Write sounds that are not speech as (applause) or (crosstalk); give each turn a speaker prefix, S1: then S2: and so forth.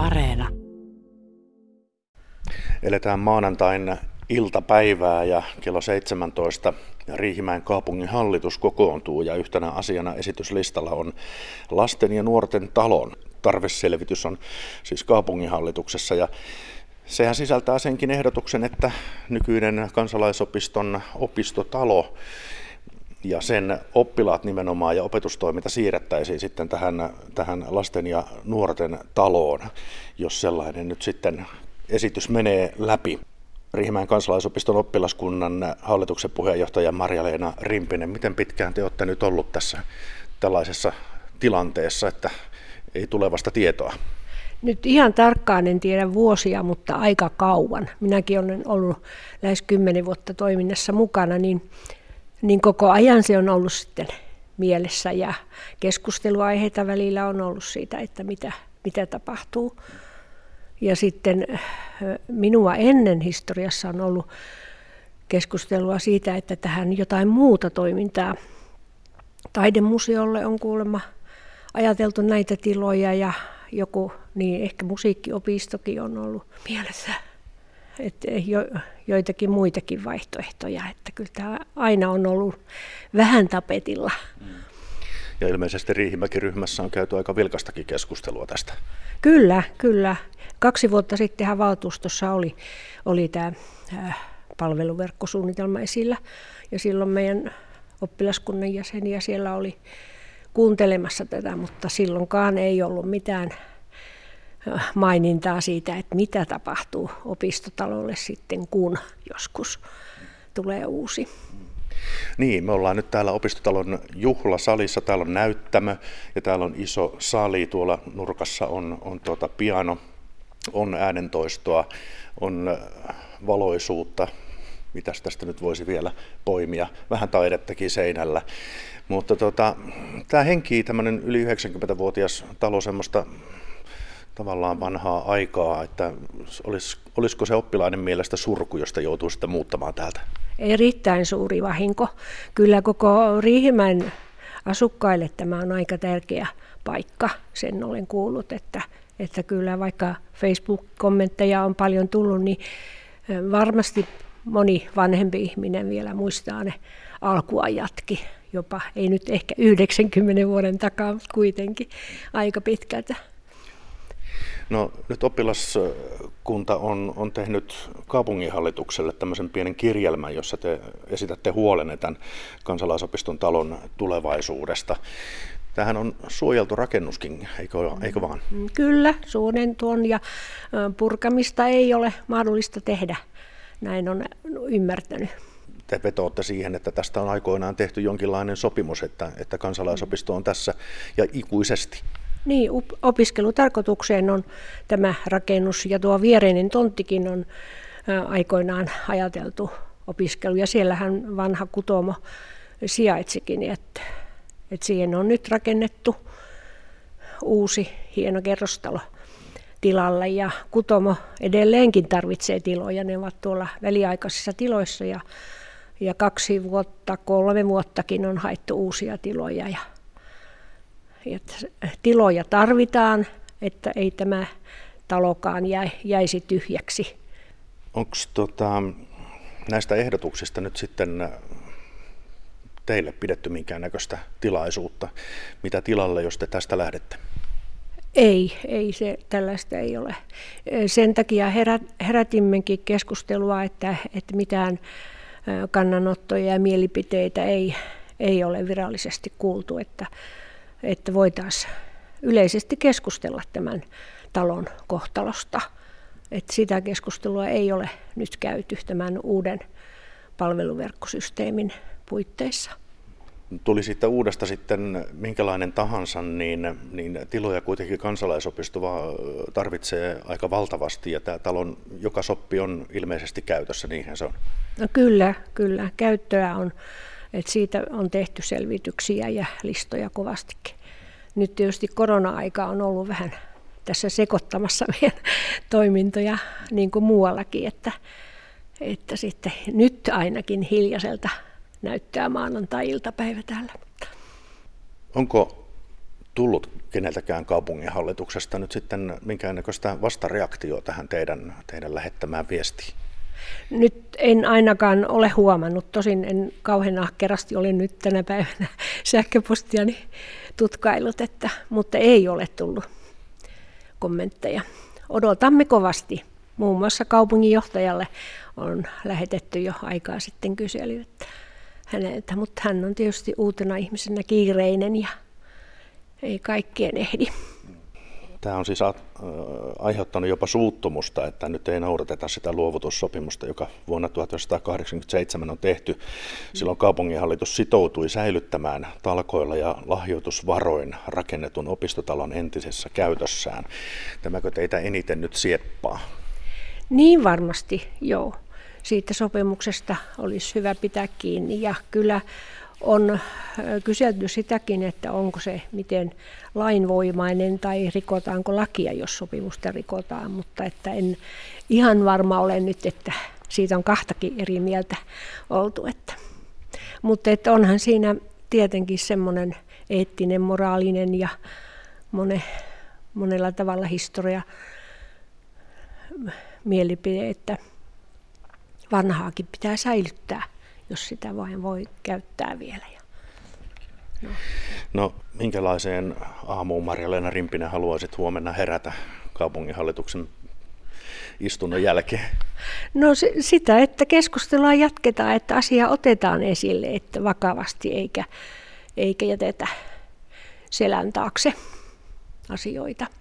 S1: Areena.
S2: Eletään maanantain iltapäivää ja kello 17 Riihimäen kaupungin hallitus kokoontuu ja yhtenä asiana esityslistalla on lasten ja nuorten talon tarveselvitys on siis kaupunginhallituksessa ja sehän sisältää senkin ehdotuksen, että nykyinen kansalaisopiston opistotalo ja sen oppilaat nimenomaan ja opetustoiminta siirrettäisiin sitten tähän, tähän lasten ja nuorten taloon, jos sellainen nyt sitten esitys menee läpi. Riihimäen kansalaisopiston oppilaskunnan hallituksen puheenjohtaja Marja-Leena Rimpinen, miten pitkään te olette nyt ollut tässä tällaisessa tilanteessa, että ei tulevasta tietoa?
S3: Nyt ihan tarkkaan en tiedä vuosia, mutta aika kauan. Minäkin olen ollut lähes kymmenen vuotta toiminnassa mukana, niin, niin koko ajan se on ollut sitten mielessä ja keskusteluaiheita välillä on ollut siitä, että mitä, mitä tapahtuu. Ja sitten minua ennen historiassa on ollut keskustelua siitä, että tähän jotain muuta toimintaa. Taidemuseolle on kuulemma ajateltu näitä tiloja ja joku, niin ehkä musiikkiopistokin on ollut mielessä. Että jo, joitakin muitakin vaihtoehtoja, että kyllä tämä aina on ollut vähän tapetilla.
S2: Ja ilmeisesti Riihimäki-ryhmässä on käyty aika vilkastakin keskustelua tästä.
S3: Kyllä, kyllä. Kaksi vuotta sittenhän valtuustossa oli, oli tämä äh, palveluverkkosuunnitelma esillä. Ja silloin meidän oppilaskunnan jäseniä siellä oli kuuntelemassa tätä, mutta silloinkaan ei ollut mitään mainintaa siitä, että mitä tapahtuu opistotalolle sitten, kun joskus tulee uusi.
S2: Niin, me ollaan nyt täällä opistotalon juhlasalissa, täällä on näyttämö ja täällä on iso sali, tuolla nurkassa on, on tuota piano, on äänentoistoa, on äh, valoisuutta, mitäs tästä nyt voisi vielä poimia, vähän taidettakin seinällä. Mutta tota, tämä henkii tämmöinen yli 90-vuotias talo semmoista tavallaan vanhaa aikaa, että olis, olisiko se oppilainen mielestä surku, josta joutuu sitten muuttamaan täältä?
S3: Erittäin suuri vahinko. Kyllä koko Riihimäen asukkaille tämä on aika tärkeä paikka, sen olen kuullut, että, että kyllä vaikka Facebook-kommentteja on paljon tullut, niin varmasti moni vanhempi ihminen vielä muistaa ne alkuajatkin, jopa ei nyt ehkä 90 vuoden takaa, mutta kuitenkin aika pitkältä.
S2: No nyt oppilaskunta on, on tehnyt kaupunginhallitukselle tämmöisen pienen kirjelmän, jossa te esitätte huolenne tämän kansalaisopiston talon tulevaisuudesta. Tähän on suojeltu rakennuskin, eikö, eikö vaan?
S3: Kyllä, suonen tuon ja purkamista ei ole mahdollista tehdä näin on ymmärtänyt.
S2: Te vetootte siihen, että tästä on aikoinaan tehty jonkinlainen sopimus, että, että kansalaisopisto on tässä ja ikuisesti.
S3: Niin, opiskelutarkoitukseen on tämä rakennus ja tuo viereinen tonttikin on aikoinaan ajateltu opiskelu. Ja siellähän vanha kutomo sijaitsikin, että, että siihen on nyt rakennettu uusi hieno kerrostalo tilalla ja Kutomo edelleenkin tarvitsee tiloja. Ne ovat tuolla väliaikaisissa tiloissa ja, ja kaksi vuotta, kolme vuottakin on haettu uusia tiloja. Ja, että tiloja tarvitaan, että ei tämä talokaan jäisi tyhjäksi.
S2: Onko tota, näistä ehdotuksista nyt sitten teille pidetty minkäännäköistä tilaisuutta? Mitä tilalle, jos te tästä lähdette?
S3: Ei, ei se, tällaista ei ole. Sen takia herät, herätimmekin keskustelua, että, että mitään kannanottoja ja mielipiteitä ei, ei ole virallisesti kuultu, että, että voitaisiin yleisesti keskustella tämän talon kohtalosta. Että sitä keskustelua ei ole nyt käyty tämän uuden palveluverkkosysteemin puitteissa
S2: tuli siitä uudesta sitten minkälainen tahansa, niin, niin tiloja kuitenkin kansalaisopisto tarvitsee aika valtavasti ja tämä talon joka soppi on ilmeisesti käytössä, niinhän se on.
S3: No kyllä, kyllä. Käyttöä on, että siitä on tehty selvityksiä ja listoja kovastikin. Nyt tietysti korona-aika on ollut vähän tässä sekoittamassa (laughs) meidän toimintoja niin kuin muuallakin, että, että sitten nyt ainakin hiljaiselta näyttää maanantai-iltapäivä täällä.
S2: Onko tullut keneltäkään kaupunginhallituksesta nyt sitten minkäännäköistä vastareaktioa tähän teidän, teidän lähettämään viestiin?
S3: Nyt en ainakaan ole huomannut, tosin en kauhean ahkerasti ole nyt tänä päivänä (laughs) sähköpostiani tutkailut, että, mutta ei ole tullut kommentteja. Odotamme kovasti. Muun muassa kaupunginjohtajalle on lähetetty jo aikaa sitten kysely häneltä, mutta hän on tietysti uutena ihmisenä kiireinen ja ei kaikkien ehdi.
S2: Tämä on siis aiheuttanut jopa suuttumusta, että nyt ei noudateta sitä luovutussopimusta, joka vuonna 1987 on tehty. Silloin kaupunginhallitus sitoutui säilyttämään talkoilla ja lahjoitusvaroin rakennetun opistotalon entisessä käytössään. Tämäkö teitä eniten nyt sieppaa?
S3: Niin varmasti, joo. Siitä sopimuksesta olisi hyvä pitää kiinni ja kyllä on kyselty sitäkin, että onko se miten lainvoimainen tai rikotaanko lakia, jos sopimusta rikotaan, mutta että en ihan varma ole nyt, että siitä on kahtakin eri mieltä oltu. Että. Mutta että onhan siinä tietenkin semmoinen eettinen, moraalinen ja mone, monella tavalla historia mielipide, että vanhaakin pitää säilyttää jos sitä vain voi käyttää vielä.
S2: No. no minkälaiseen aamuun Marja-Leena Rimpinen haluaisit huomenna herätä kaupunginhallituksen istunnon jälkeen?
S3: No sitä, että keskustelua jatketaan, että asia otetaan esille että vakavasti eikä, eikä jätetä selän taakse asioita.